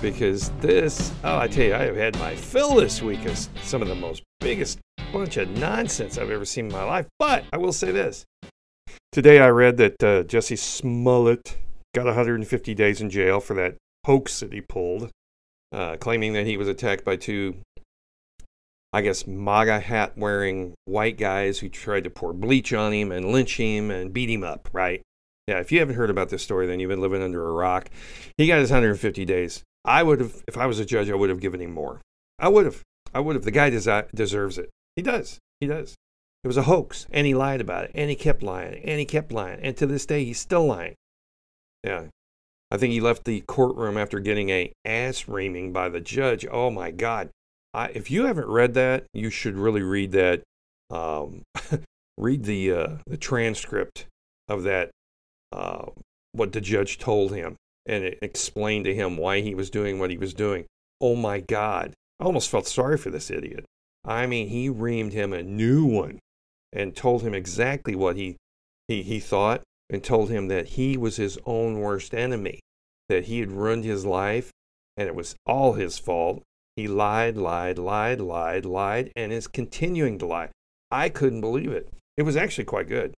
because this, oh, I tell you, I have had my fill this week of some of the most biggest bunch of nonsense I've ever seen in my life. But I will say this today I read that uh, Jussie Smollett got 150 days in jail for that hoax that he pulled, uh, claiming that he was attacked by two I guess, MAGA hat wearing white guys who tried to pour bleach on him and lynch him and beat him up, right? Yeah, if you haven't heard about this story, then you've been living under a rock. He got his 150 days. I would have, if I was a judge, I would have given him more. I would have. I would have. The guy desi- deserves it. He does. He does. It was a hoax, and he lied about it, and he kept lying, and he kept lying, and to this day, he's still lying. Yeah. I think he left the courtroom after getting a ass reaming by the judge. Oh my God. I, if you haven't read that, you should really read that. Um, read the uh, the transcript of that. Uh, what the judge told him, and it explained to him why he was doing what he was doing. Oh my God! I almost felt sorry for this idiot. I mean, he reamed him a new one, and told him exactly what he he he thought, and told him that he was his own worst enemy, that he had ruined his life, and it was all his fault, he lied, lied, lied, lied, lied, and is continuing to lie. I couldn't believe it. It was actually quite good.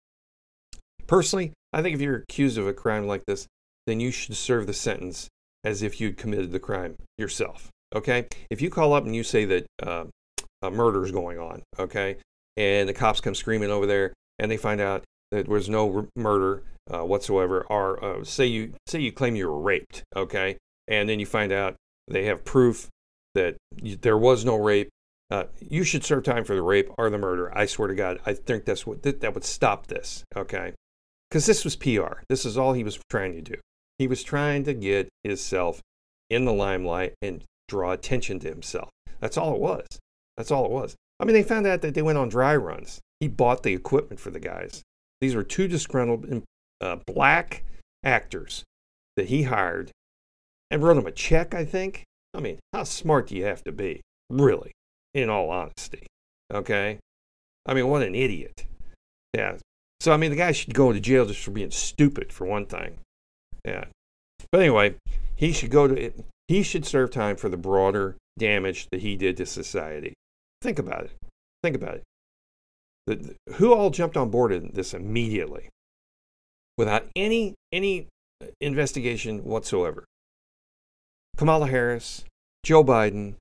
Personally, I think if you're accused of a crime like this, then you should serve the sentence as if you'd committed the crime yourself. Okay? If you call up and you say that uh, a murder is going on, okay, and the cops come screaming over there and they find out that there was no murder uh, whatsoever, or uh, say you say you claim you were raped, okay, and then you find out they have proof that you, there was no rape. Uh, you should serve time for the rape or the murder. I swear to God, I think that's what that would stop this. Okay, because this was PR. This is all he was trying to do. He was trying to get himself in the limelight and draw attention to himself. That's all it was. That's all it was. I mean, they found out that they went on dry runs. He bought the equipment for the guys. These were two disgruntled uh, black actors that he hired and wrote them a check, I think, I mean, how smart do you have to be, really, in all honesty? Okay? I mean, what an idiot. Yeah. So, I mean, the guy should go to jail just for being stupid, for one thing. Yeah. But anyway, he should go to, he should serve time for the broader damage that he did to society. Think about it. Think about it. The, the, who all jumped on board in this immediately without any any investigation whatsoever? Kamala Harris, Joe Biden,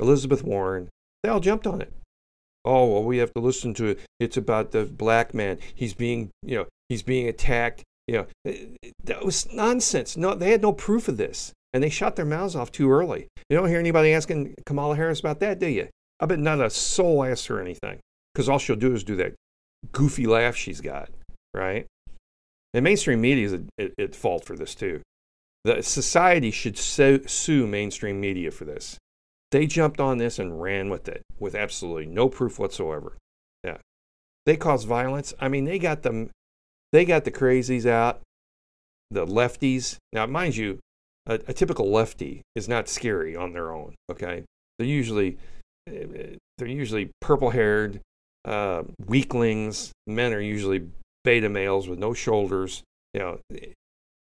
Elizabeth Warren, they all jumped on it. Oh, well, we have to listen to it. It's about the black man. He's being, you know, he's being attacked. You know, that was nonsense. No, they had no proof of this, and they shot their mouths off too early. You don't hear anybody asking Kamala Harris about that, do you? I bet not a soul asks her anything, because all she'll do is do that goofy laugh she's got, right? And mainstream media is at, at fault for this too. The society should sue, sue mainstream media for this. They jumped on this and ran with it with absolutely no proof whatsoever. Yeah. They caused violence. I mean, they got them they got the crazies out, the lefties. Now, mind you, a, a typical lefty is not scary on their own, okay? They're usually they're usually purple-haired uh, weaklings. Men are usually beta males with no shoulders. You know,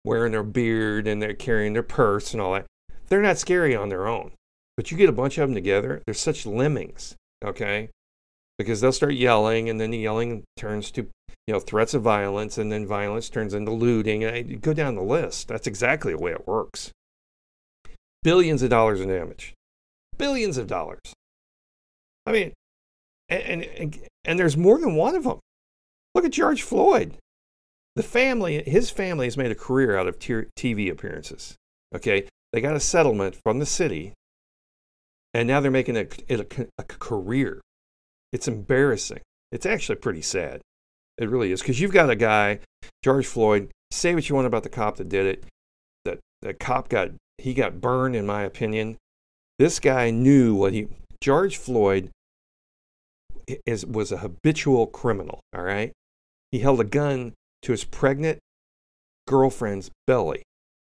wearing their beard and they're carrying their purse and all that. They're not scary on their own. But you get a bunch of them together, they're such lemmings, okay? Because they'll start yelling and then the yelling turns to, you know, threats of violence and then violence turns into looting. And go down the list. That's exactly the way it works. Billions of dollars in damage. Billions of dollars. I mean, and, and, and there's more than one of them. Look at George Floyd. The family, his family has made a career out of TV appearances. Okay, they got a settlement from the city, and now they're making it a, a, a career. It's embarrassing. It's actually pretty sad. It really is because you've got a guy, George Floyd. Say what you want about the cop that did it. That the cop got he got burned, in my opinion. This guy knew what he. George Floyd is, was a habitual criminal, all right? He held a gun to his pregnant girlfriend's belly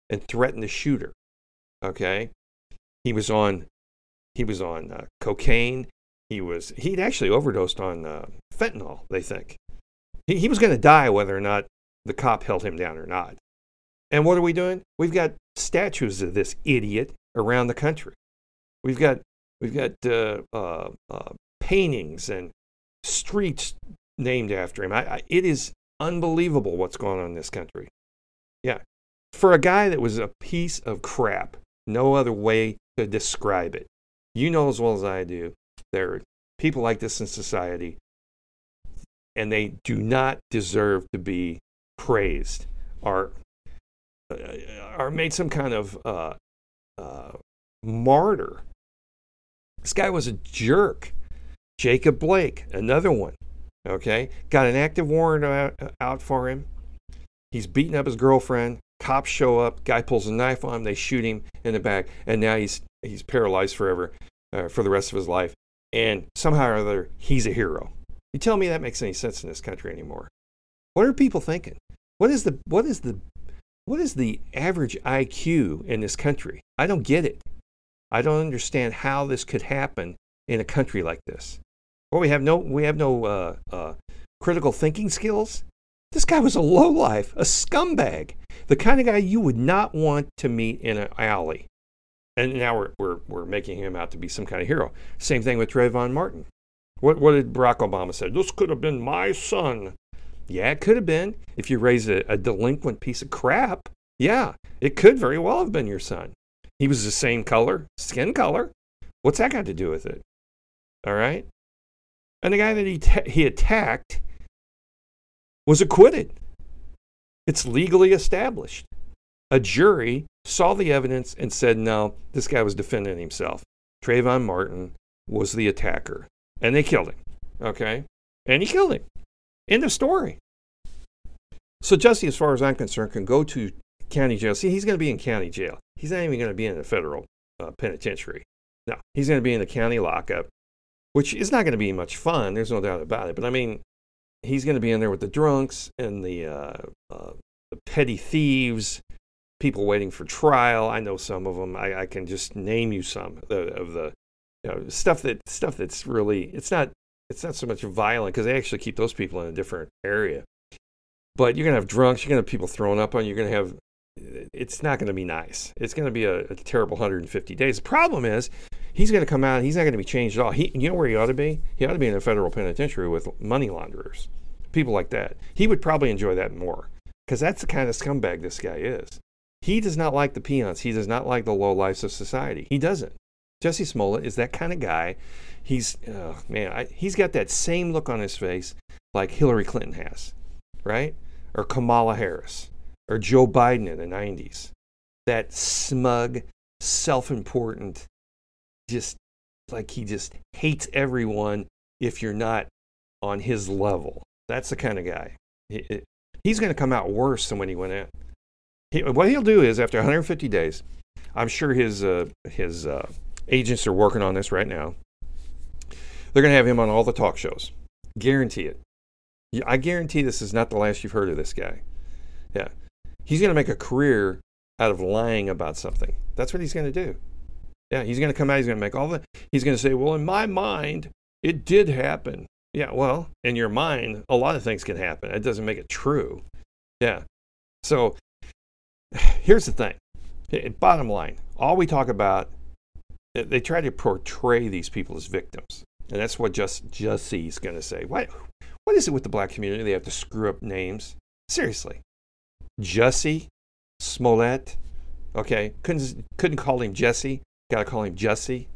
and threatened to shoot her, okay? He was on, he was on uh, cocaine. He was, he'd actually overdosed on uh, fentanyl, they think. He, he was going to die whether or not the cop held him down or not. And what are we doing? We've got statues of this idiot around the country. We've got we've got uh, uh, uh, paintings and streets named after him. I, I, it is unbelievable what's going on in this country. Yeah, for a guy that was a piece of crap, no other way to describe it. You know as well as I do, there are people like this in society, and they do not deserve to be praised or uh, or made some kind of uh, uh, martyr. This guy was a jerk. Jacob Blake, another one. Okay, got an active warrant out, out for him. He's beating up his girlfriend. Cops show up. Guy pulls a knife on him. They shoot him in the back, and now he's he's paralyzed forever uh, for the rest of his life. And somehow or other, he's a hero. You tell me that makes any sense in this country anymore? What are people thinking? What is the what is the what is the average IQ in this country? I don't get it. I don't understand how this could happen in a country like this. Well, we have no we have no uh, uh, critical thinking skills. This guy was a lowlife, a scumbag, the kind of guy you would not want to meet in an alley. And now we're, we're, we're making him out to be some kind of hero. Same thing with Trayvon Martin. What, what did Barack Obama say? This could have been my son. Yeah, it could have been. If you raise a, a delinquent piece of crap, yeah, it could very well have been your son. He was the same color, skin color. What's that got to do with it? All right. And the guy that he, ta- he attacked was acquitted. It's legally established. A jury saw the evidence and said, no, this guy was defending himself. Trayvon Martin was the attacker. And they killed him. Okay? And he killed him. End of story. So Jesse, as far as I'm concerned, can go to county jail. See, he's going to be in county jail. He's not even going to be in the federal uh, penitentiary. No, he's going to be in the county lockup, which is not going to be much fun. There's no doubt about it. But I mean, he's going to be in there with the drunks and the, uh, uh, the petty thieves, people waiting for trial. I know some of them. I, I can just name you some of the, of the you know, stuff that stuff that's really it's not it's not so much violent because they actually keep those people in a different area. But you're gonna have drunks, you're gonna have people throwing up on you, you're gonna have it's not gonna be nice. It's gonna be a, a terrible 150 days. The problem is he's gonna come out, he's not gonna be changed at all. He you know where he ought to be? He ought to be in a federal penitentiary with money launderers. People like that. He would probably enjoy that more. Because that's the kind of scumbag this guy is. He does not like the peons. He does not like the low lives of society. He doesn't. Jussie Smollett is that kind of guy. He's, oh, man, I, he's got that same look on his face like Hillary Clinton has, right? Or Kamala Harris, or Joe Biden in the 90s. That smug, self important, just like he just hates everyone if you're not on his level. That's the kind of guy. He, he's going to come out worse than when he went in. He, what he'll do is, after 150 days, I'm sure his uh, his uh, agents are working on this right now. They're going to have him on all the talk shows. Guarantee it. I guarantee this is not the last you've heard of this guy. Yeah. He's going to make a career out of lying about something. That's what he's going to do. Yeah, he's going to come out, he's going to make all the, he's going to say, well, in my mind, it did happen. Yeah, well, in your mind, a lot of things can happen. It doesn't make it true. Yeah. So here's the thing bottom line all we talk about they try to portray these people as victims. And that's what just Jussie's going to say. What, what is it with the black community? They have to screw up names. Seriously. Jussie Smollett. Okay. Couldn't, couldn't call him Jesse. Got to call him Jussie.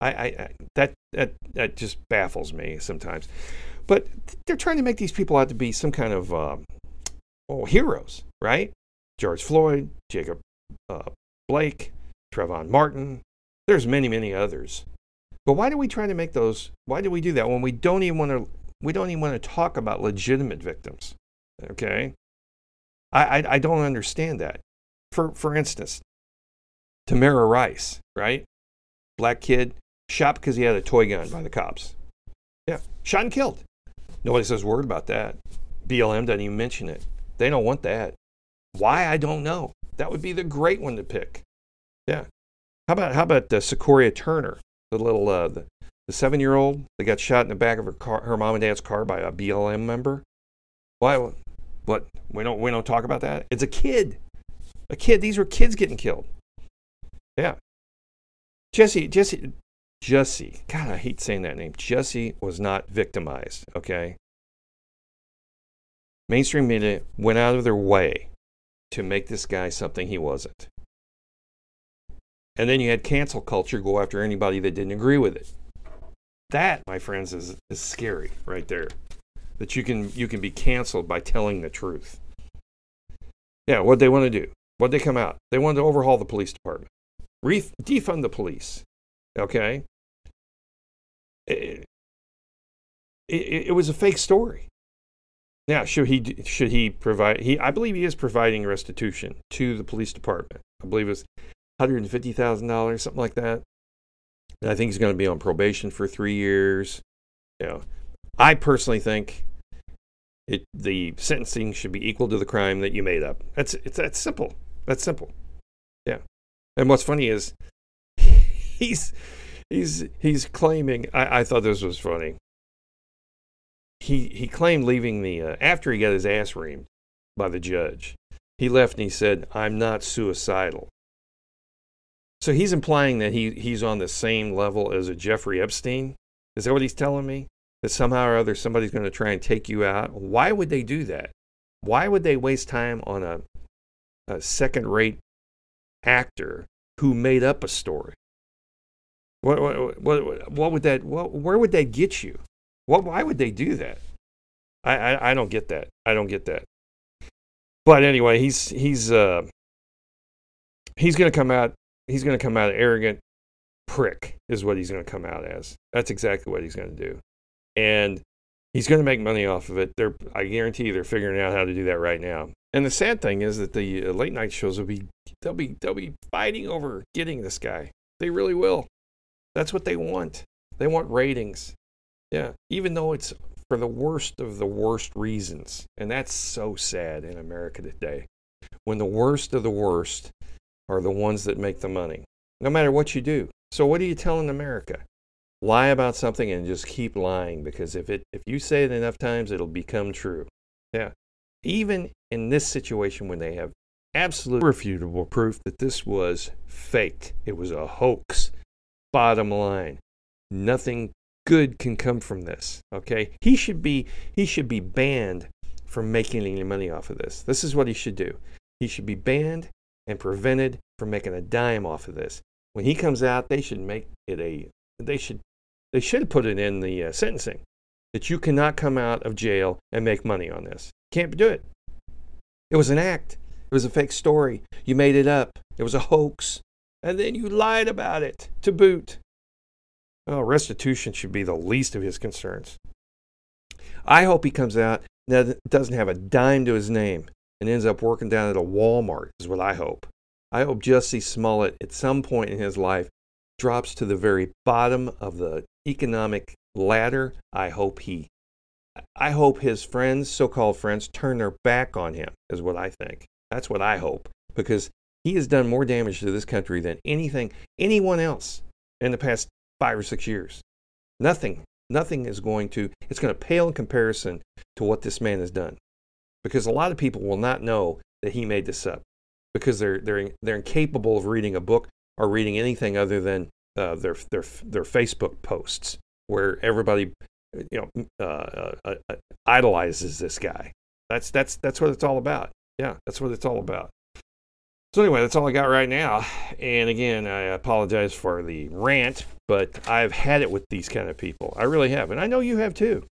I, I, I, that, that, that just baffles me sometimes. But they're trying to make these people out to be some kind of oh, heroes, right? George Floyd, Jacob uh, Blake, Trayvon Martin, there's many, many others. But why do we try to make those? Why do we do that when we don't even want to? We don't even want to talk about legitimate victims. Okay, I, I, I don't understand that. For for instance, Tamir Rice, right? Black kid, shot because he had a toy gun by the cops. Yeah, shot and killed. Nobody says a word about that. BLM doesn't even mention it. They don't want that. Why? I don't know. That would be the great one to pick. Yeah. How about how about uh, Sequoia Turner, the little uh, the, the seven year old that got shot in the back of her car, her mom and dad's car by a BLM member? Why? But We don't we don't talk about that. It's a kid. A kid. These were kids getting killed. Yeah. Jesse Jesse Jesse. God, I hate saying that name. Jesse was not victimized. Okay. Mainstream media went out of their way to make this guy something he wasn't. And then you had cancel culture go after anybody that didn't agree with it. That, my friends, is, is scary right there. That you can you can be canceled by telling the truth. Yeah, what they want to do? What they come out? They wanted to overhaul the police department, Re- defund the police. Okay. It, it, it was a fake story. Now, should he should he provide? He I believe he is providing restitution to the police department. I believe it's hundred and fifty thousand dollars, something like that. And I think he's going to be on probation for three years. You know, I personally think it the sentencing should be equal to the crime that you made up. That's it's that's simple. That's simple. Yeah. And what's funny is he's he's he's claiming. I, I thought this was funny. He he claimed leaving the uh, after he got his ass reamed by the judge. He left and he said, "I'm not suicidal." So he's implying that he he's on the same level as a Jeffrey Epstein. Is that what he's telling me? That somehow or other somebody's going to try and take you out? Why would they do that? Why would they waste time on a, a second-rate actor who made up a story? What, what, what, what would that, what, where would that get you? What, why would they do that? I, I, I don't get that. I don't get that. But anyway, he's, he's, uh, he's going to come out, he's going to come out arrogant prick is what he's going to come out as. That's exactly what he's going to do. And he's going to make money off of it. They're, I guarantee you, they're figuring out how to do that right now. And the sad thing is that the uh, late night shows will be, they'll be, they'll be fighting over getting this guy. They really will. That's what they want. They want ratings. Yeah, even though it's for the worst of the worst reasons. And that's so sad in America today. When the worst of the worst are the ones that make the money, no matter what you do. So, what are you telling America? Lie about something and just keep lying because if, it, if you say it enough times, it'll become true. Yeah. Even in this situation when they have absolute refutable proof that this was fake, it was a hoax bottom line. Nothing good can come from this. Okay? He should be he should be banned from making any money off of this. This is what he should do. He should be banned and prevented from making a dime off of this. When he comes out, they should make it a they should they should put it in the uh, sentencing that you cannot come out of jail and make money on this. Can't do it. It was an act. It was a fake story. You made it up. It was a hoax and then you lied about it to boot. Oh, restitution should be the least of his concerns. I hope he comes out and doesn't have a dime to his name and ends up working down at a Walmart, is what I hope. I hope Jesse Smollett, at some point in his life, drops to the very bottom of the economic ladder. I hope he, I hope his friends, so called friends, turn their back on him, is what I think. That's what I hope. Because he has done more damage to this country than anything, anyone else in the past five or six years. Nothing, nothing is going to, it's going to pale in comparison to what this man has done. Because a lot of people will not know that he made this up because they're, they're, they're incapable of reading a book or reading anything other than uh, their, their, their Facebook posts where everybody you know, uh, uh, uh, idolizes this guy. That's, that's, that's what it's all about. Yeah, that's what it's all about. So, anyway, that's all I got right now. And again, I apologize for the rant, but I've had it with these kind of people. I really have. And I know you have too.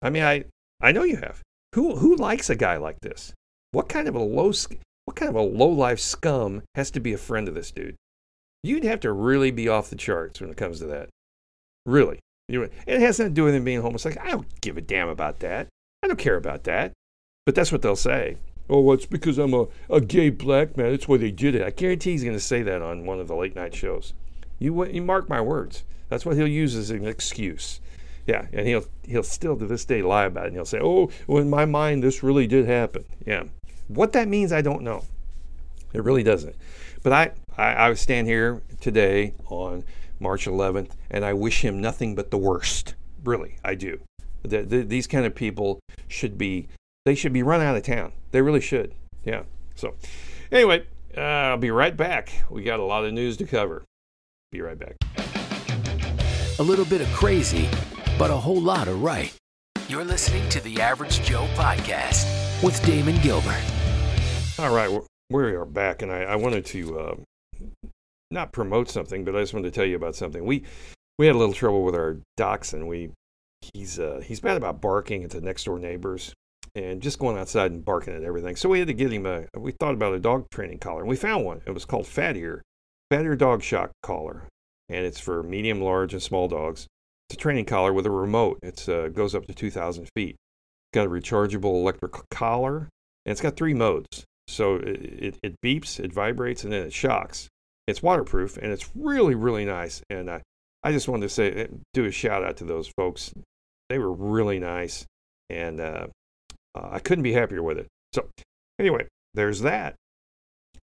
I mean, I, I know you have. Who, who likes a guy like this? What kind of a low, what kind of a low life scum has to be a friend of this dude? You'd have to really be off the charts when it comes to that. Really. it has nothing to do with him being homosexual. I don't give a damn about that. I don't care about that. But that's what they'll say. Oh, well, it's because I'm a, a gay black man. That's why they did it. I guarantee he's going to say that on one of the late night shows. You, you mark my words. That's what he'll use as an excuse. Yeah, and he'll he'll still to this day lie about it. And he'll say, "Oh, well, in my mind, this really did happen." Yeah, what that means, I don't know. It really doesn't. But I, I, I stand here today on March 11th, and I wish him nothing but the worst. Really, I do. The, the, these kind of people should be they should be run out of town. They really should. Yeah. So, anyway, uh, I'll be right back. We got a lot of news to cover. Be right back. A little bit of crazy, but a whole lot of right. You're listening to the Average Joe podcast with Damon Gilbert. All right, we are back, and I, I wanted to uh, not promote something, but I just wanted to tell you about something. We we had a little trouble with our dachshund. We he's uh, he's bad about barking at the next door neighbors and just going outside and barking at everything. So we had to get him a. We thought about a dog training collar, and we found one. It was called Fat Ear, Fat Ear Dog Shock Collar, and it's for medium, large, and small dogs. It's a training collar with a remote. It uh, goes up to 2,000 feet. Got a rechargeable electric collar, and it's got three modes. So it, it, it, beeps, it vibrates, and then it shocks. It's waterproof, and it's really, really nice. And I, I just wanted to say, eh, do a shout out to those folks. They were really nice, and uh, uh, I couldn't be happier with it. So, anyway, there's that.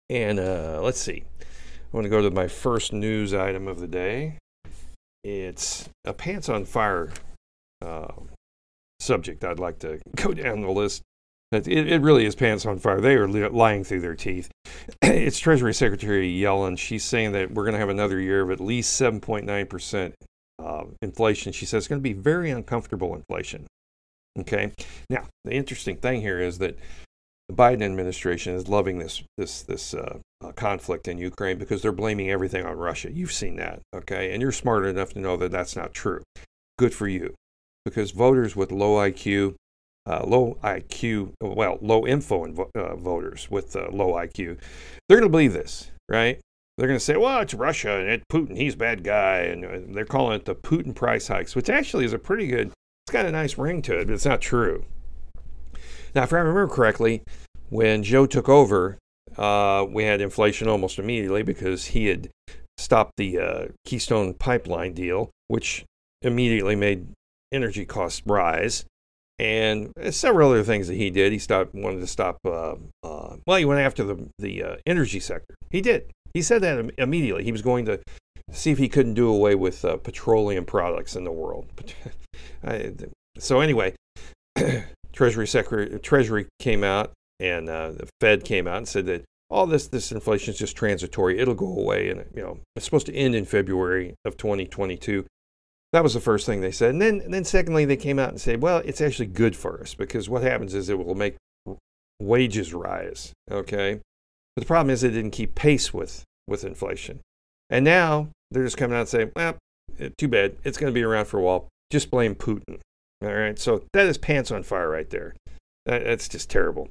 And uh, let's see. I want to go to my first news item of the day. It's a pants on fire uh, subject. I'd like to go down the list. It, it really is pants on fire. They are lying through their teeth. it's Treasury Secretary Yellen. She's saying that we're going to have another year of at least 7.9% uh, inflation. She says it's going to be very uncomfortable inflation. Okay. Now, the interesting thing here is that the Biden administration is loving this this this uh, uh, conflict in Ukraine because they're blaming everything on Russia. You've seen that, okay? And you're smart enough to know that that's not true. Good for you, because voters with low IQ, uh, low IQ, well, low info and uh, voters with uh, low IQ, they're going to believe this, right? They're going to say, well, it's Russia and Putin, he's a bad guy, and uh, they're calling it the Putin price hikes, which actually is a pretty good it's got a nice ring to it, but it's not true. Now, if I remember correctly, when Joe took over, uh, we had inflation almost immediately because he had stopped the uh, Keystone Pipeline deal, which immediately made energy costs rise. And several other things that he did. He stopped, wanted to stop. Uh, uh well, he went after the the uh, energy sector. He did. He said that immediately. He was going to see if he couldn't do away with uh, petroleum products in the world. so anyway, Treasury Secretary Treasury came out and uh, the Fed came out and said that all this this inflation is just transitory. It'll go away, and you know it's supposed to end in February of 2022. That was the first thing they said, and then and then secondly they came out and said, well, it's actually good for us because what happens is it will make wages rise. Okay, but the problem is it didn't keep pace with with inflation. And now they're just coming out and saying, well, eh, too bad. It's going to be around for a while. Just blame Putin. All right. So that is pants on fire right there. That, that's just terrible.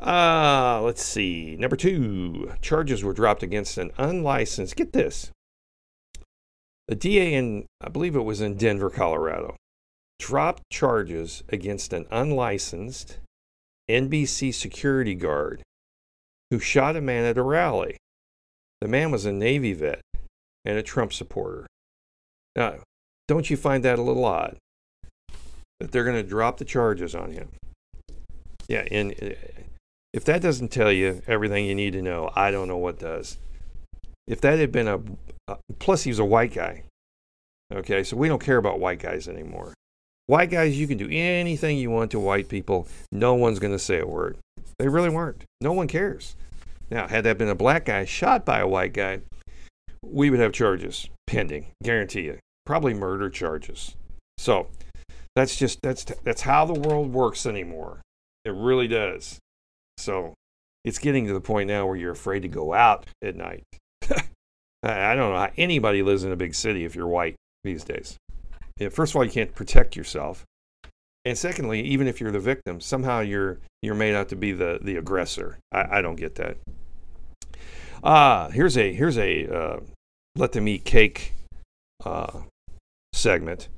Uh, let's see. Number two, charges were dropped against an unlicensed, get this, the DA in, I believe it was in Denver, Colorado, dropped charges against an unlicensed NBC security guard who shot a man at a rally. The man was a Navy vet and a Trump supporter. Now, don't you find that a little odd? That they're going to drop the charges on him. Yeah, and uh, if that doesn't tell you everything you need to know, I don't know what does. If that had been a, uh, plus he was a white guy. Okay, so we don't care about white guys anymore. White guys, you can do anything you want to white people. No one's going to say a word. They really weren't. No one cares. Now, had that been a black guy shot by a white guy, we would have charges pending, guarantee you. Probably murder charges. So that's just that's that's how the world works anymore. It really does. So it's getting to the point now where you're afraid to go out at night. I don't know how anybody lives in a big city if you're white these days. first of all, you can't protect yourself. And secondly, even if you're the victim, somehow you're you're made out to be the the aggressor. I, I don't get that. Uh, here's a here's a uh, let them eat cake uh, segment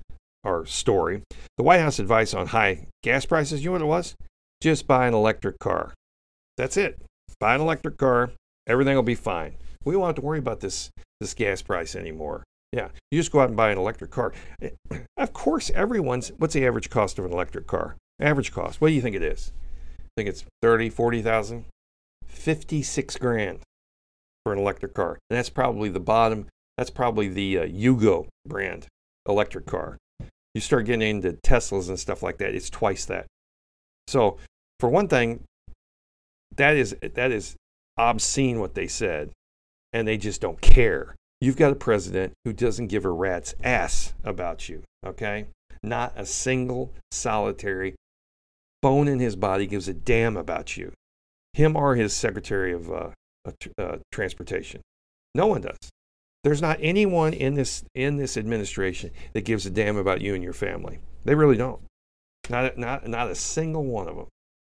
or story. The White House advice on high gas prices. You know what it was? Just buy an electric car. That's it. Buy an electric car, everything will be fine. We won't have to worry about this this gas price anymore. Yeah, you just go out and buy an electric car. Of course, everyone's. What's the average cost of an electric car? Average cost. What do you think it is? I think it's 30, 40,000, 56 grand for an electric car. And that's probably the bottom. That's probably the uh, Yugo brand electric car. You start getting into Teslas and stuff like that, it's twice that. So, for one thing, that is that is obscene what they said, and they just don't care. You've got a president who doesn't give a rat's ass about you. Okay, not a single solitary bone in his body gives a damn about you. Him or his Secretary of uh, uh, Transportation. No one does. There's not anyone in this in this administration that gives a damn about you and your family. They really don't. Not not not a single one of them.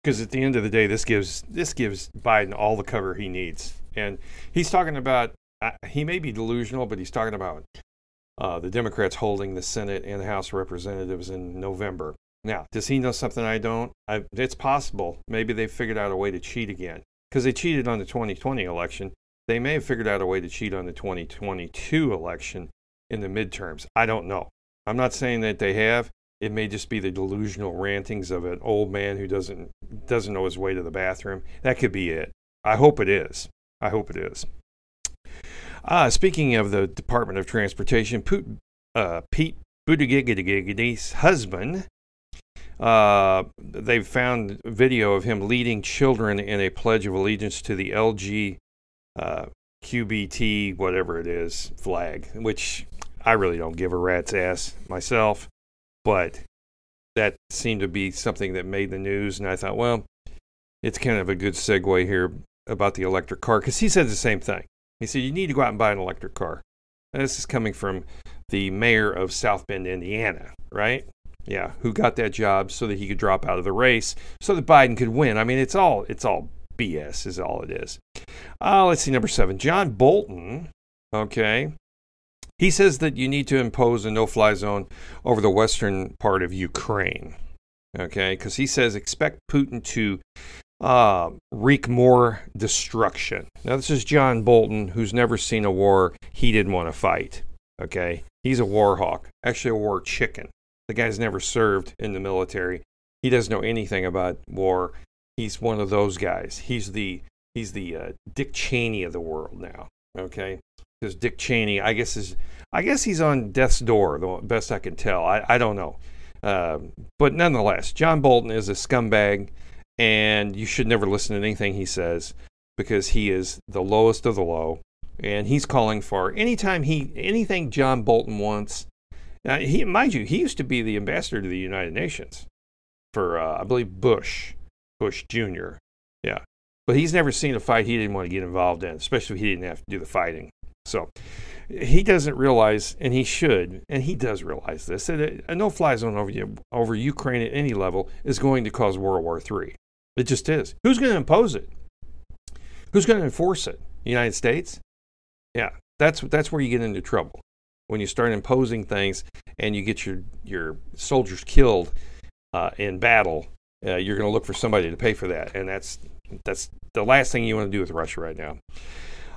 Because at the end of the day, this gives this gives Biden all the cover he needs, and he's talking about. Uh, he may be delusional, but he's talking about uh, the Democrats holding the Senate and the House of Representatives in November. Now, does he know something I don't? I, it's possible. Maybe they figured out a way to cheat again because they cheated on the 2020 election. They may have figured out a way to cheat on the 2022 election in the midterms. I don't know. I'm not saying that they have. It may just be the delusional rantings of an old man who doesn't doesn't know his way to the bathroom. That could be it. I hope it is. I hope it is. Uh, speaking of the Department of Transportation, Pete, uh, Pete Buttigieg's husband uh, they've found video of him leading children in a pledge of allegiance to the LG uh, QBT, whatever it is, flag, which I really don't give a rat's ass myself, but that seemed to be something that made the news. And I thought, well, it's kind of a good segue here about the electric car because he said the same thing. He said, you need to go out and buy an electric car. And this is coming from the mayor of South Bend, Indiana, right? Yeah, who got that job so that he could drop out of the race so that Biden could win. I mean, it's all it's all BS is all it is. Uh, let's see, number seven, John Bolton. Okay, he says that you need to impose a no-fly zone over the western part of Ukraine. Okay, because he says expect Putin to uh, wreak more destruction. Now, this is John Bolton, who's never seen a war he didn't want to fight. Okay, he's a war hawk, actually a war chicken. The guy's never served in the military. He doesn't know anything about war. He's one of those guys. He's the he's the uh, Dick Cheney of the world now. Okay, because Dick Cheney, I guess is I guess he's on death's door. The best I can tell. I I don't know, uh, but nonetheless, John Bolton is a scumbag, and you should never listen to anything he says because he is the lowest of the low, and he's calling for anytime he anything John Bolton wants now, he, mind you, he used to be the ambassador to the United Nations for, uh, I believe, Bush, Bush Jr. Yeah. But he's never seen a fight he didn't want to get involved in, especially if he didn't have to do the fighting. So he doesn't realize, and he should, and he does realize this, that a no fly zone over, over Ukraine at any level is going to cause World War III. It just is. Who's going to impose it? Who's going to enforce it? The United States? Yeah, that's, that's where you get into trouble when you start imposing things and you get your your soldiers killed uh, in battle, uh, you're going to look for somebody to pay for that, and that's that's the last thing you want to do with Russia right now.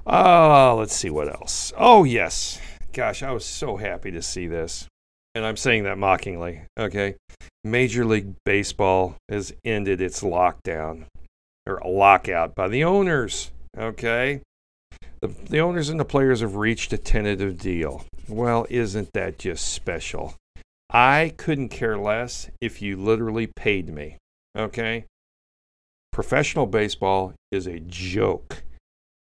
Oh, let's see what else. Oh yes, gosh, I was so happy to see this, and I'm saying that mockingly. Okay, Major League Baseball has ended its lockdown or lockout by the owners. Okay, the, the owners and the players have reached a tentative deal. Well, isn't that just special? I couldn't care less if you literally paid me. Okay? Professional baseball is a joke.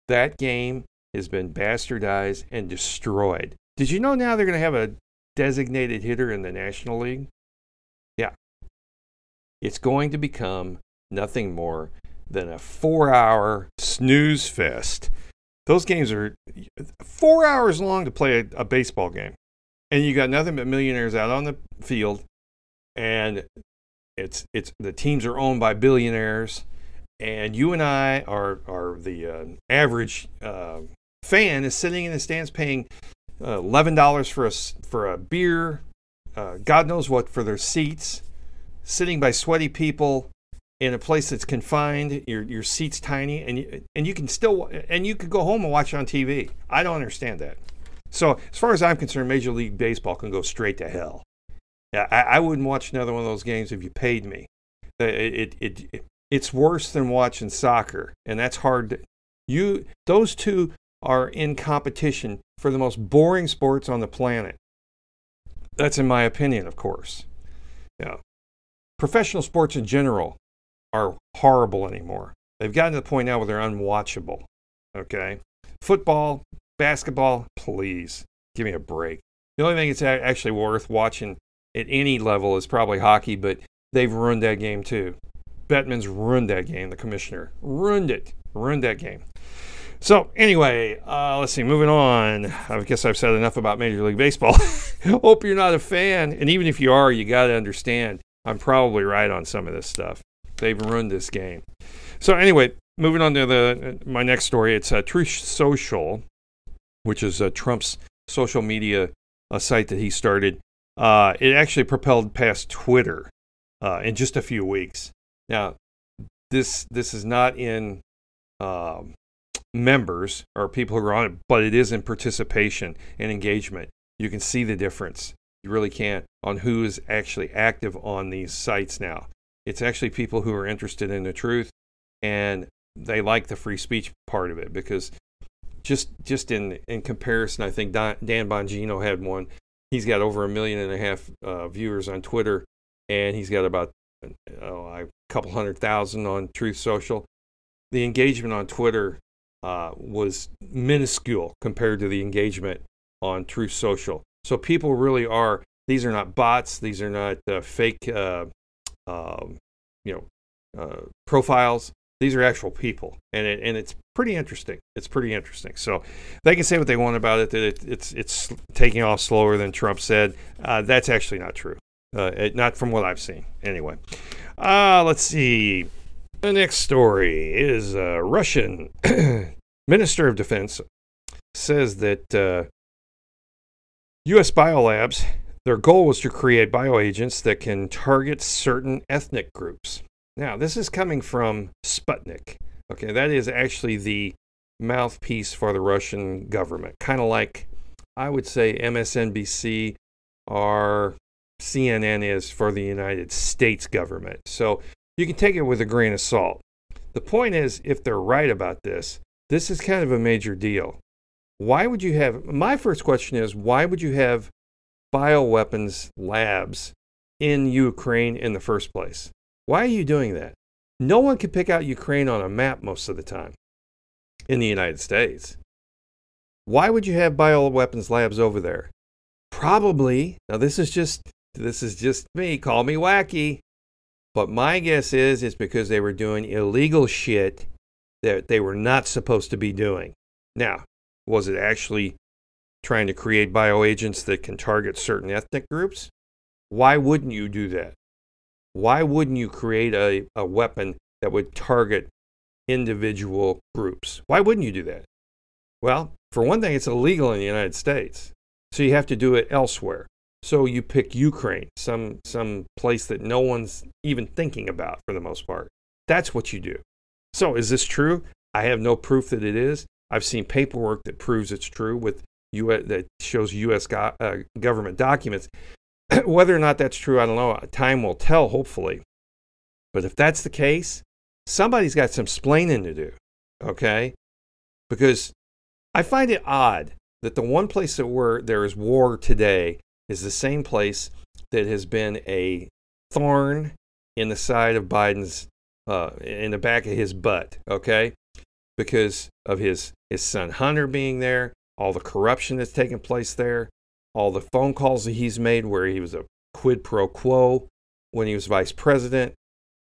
That game has been bastardized and destroyed. Did you know now they're going to have a designated hitter in the National League? Yeah. It's going to become nothing more than a four hour snooze fest those games are four hours long to play a, a baseball game, and you got nothing but millionaires out on the field, and it's it's the teams are owned by billionaires, and you and I are are the uh, average uh, fan is sitting in the stands paying uh, eleven dollars for a for a beer, uh, God knows what for their seats, sitting by sweaty people in a place that's confined. Your your seat's tiny, and you, and you can still and you could go home and watch it on TV. I don't understand that. So as far as I'm concerned, Major League Baseball can go straight to hell. Yeah, I, I wouldn't watch another one of those games if you paid me. It, it, it, it's worse than watching soccer, and that's hard. To, you those two are in competition for the most boring sports on the planet. That's in my opinion, of course. Yeah. Professional sports in general are horrible anymore. They've gotten to the point now where they're unwatchable. Okay. Football, basketball, please give me a break. The only thing that's actually worth watching at any level is probably hockey, but they've ruined that game too. Bettman's ruined that game, the commissioner. Ruined it. Ruined that game. So, anyway, uh, let's see, moving on. I guess I've said enough about Major League Baseball. Hope you're not a fan. And even if you are, you got to understand I'm probably right on some of this stuff. They've ruined this game. So, anyway, moving on to the my next story. It's uh, Truth Social, which is uh, Trump's social media uh, site that he started. Uh, it actually propelled past Twitter uh, in just a few weeks. Now, this this is not in um, members or people who are on it, but it is in participation and engagement. You can see the difference. You really can't on who is actually active on these sites now. It's actually people who are interested in the truth and they like the free speech part of it because just just in in comparison, I think Dan Bongino had one. He's got over a million and a half uh, viewers on Twitter, and he's got about oh, a couple hundred thousand on Truth Social. The engagement on Twitter uh, was minuscule compared to the engagement on Truth Social. So people really are. These are not bots. These are not uh, fake, uh, um, you know, uh, profiles. These are actual people, and it, and it's pretty interesting. It's pretty interesting. So they can say what they want about it. That it, it's it's taking off slower than Trump said. Uh, that's actually not true. Uh, it, not from what I've seen, anyway. let's see. The next story is uh, Russian Minister of Defense says that uh, U.S. biolabs, their goal was to create bioagents that can target certain ethnic groups. Now, this is coming from Sputnik. Okay, that is actually the mouthpiece for the Russian government, kind of like I would say MSNBC or CNN is for the United States government. So you can take it with a grain of salt. The point is, if they're right about this, this is kind of a major deal. Why would you have, my first question is, why would you have bioweapons labs in Ukraine in the first place? Why are you doing that? No one can pick out Ukraine on a map most of the time in the United States. Why would you have bioweapons labs over there? Probably, now this is just this is just me, call me wacky. But my guess is it's because they were doing illegal shit that they were not supposed to be doing. Now, was it actually trying to create bioagents that can target certain ethnic groups? Why wouldn't you do that? Why wouldn't you create a, a weapon that would target individual groups? Why wouldn't you do that? Well, for one thing, it's illegal in the United States. So you have to do it elsewhere. So you pick Ukraine, some some place that no one's even thinking about for the most part. That's what you do. So is this true? I have no proof that it is. I've seen paperwork that proves it's true with US, that shows U.S. Go, uh, government documents. Whether or not that's true, I don't know. Time will tell, hopefully. But if that's the case, somebody's got some splaining to do, okay? Because I find it odd that the one place that where there is war today is the same place that has been a thorn in the side of Biden's, uh, in the back of his butt, okay? Because of his, his son Hunter being there, all the corruption that's taken place there, all the phone calls that he's made where he was a quid pro quo when he was vice president,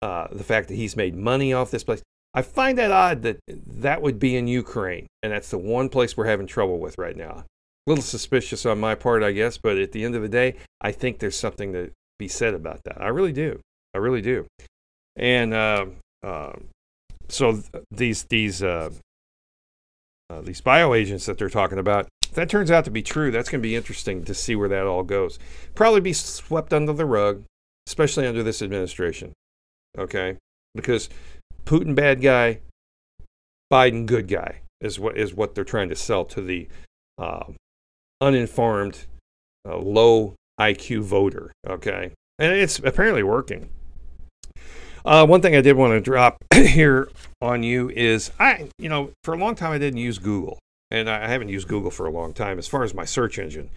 uh, the fact that he's made money off this place. I find that odd that that would be in Ukraine, and that's the one place we're having trouble with right now A little suspicious on my part, I guess, but at the end of the day, I think there's something to be said about that. I really do. I really do. And uh, uh, so th- these these uh, uh these that they're talking about, that turns out to be true, that's going to be interesting to see where that all goes. Probably be swept under the rug, especially under this administration. Okay, because Putin bad guy, Biden good guy is what is what they're trying to sell to the uh, uninformed, uh, low IQ voter. Okay, and it's apparently working. Uh, one thing I did want to drop here on you is I, you know, for a long time I didn't use Google, and I haven't used Google for a long time as far as my search engine.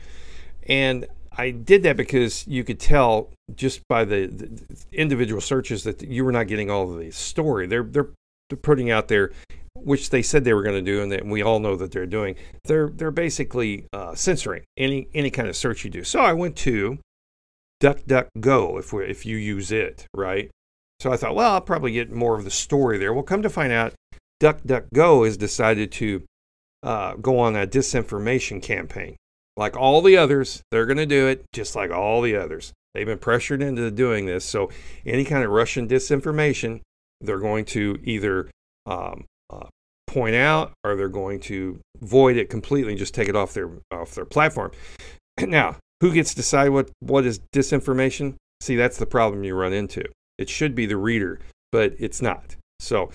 And I did that because you could tell just by the, the individual searches that you were not getting all of the story. They're they're putting out there, which they said they were going to do, and we all know that they're doing. They're they're basically uh, censoring any any kind of search you do. So I went to DuckDuckGo if we, if you use it, right? So I thought, well, I'll probably get more of the story there. Well, come to find out, DuckDuckGo has decided to uh, go on a disinformation campaign. Like all the others, they're going to do it just like all the others. They've been pressured into doing this. So any kind of Russian disinformation, they're going to either um, uh, point out or they're going to void it completely and just take it off their off their platform. Now, who gets to decide what what is disinformation? See, that's the problem you run into. It should be the reader, but it's not. So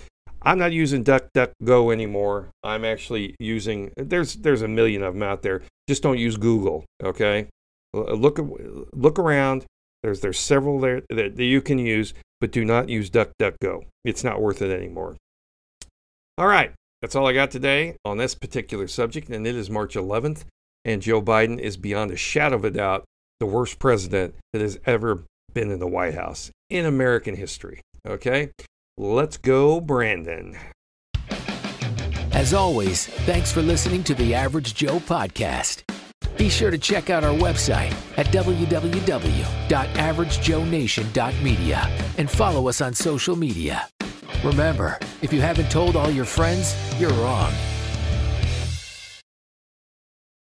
I'm not using DuckDuckGo anymore. I'm actually using there's there's a million of them out there. Just don't use Google, okay? Uh, look uh, look around. There's there's several there that, that you can use, but do not use DuckDuckGo. It's not worth it anymore. All right, that's all I got today on this particular subject, and it is March 11th, and Joe Biden is beyond a shadow of a doubt the worst president that has ever been in the White House in American history. Okay? Let's go, Brandon. As always, thanks for listening to the Average Joe podcast. Be sure to check out our website at www.averagejoenation.media and follow us on social media. Remember, if you haven't told all your friends, you're wrong.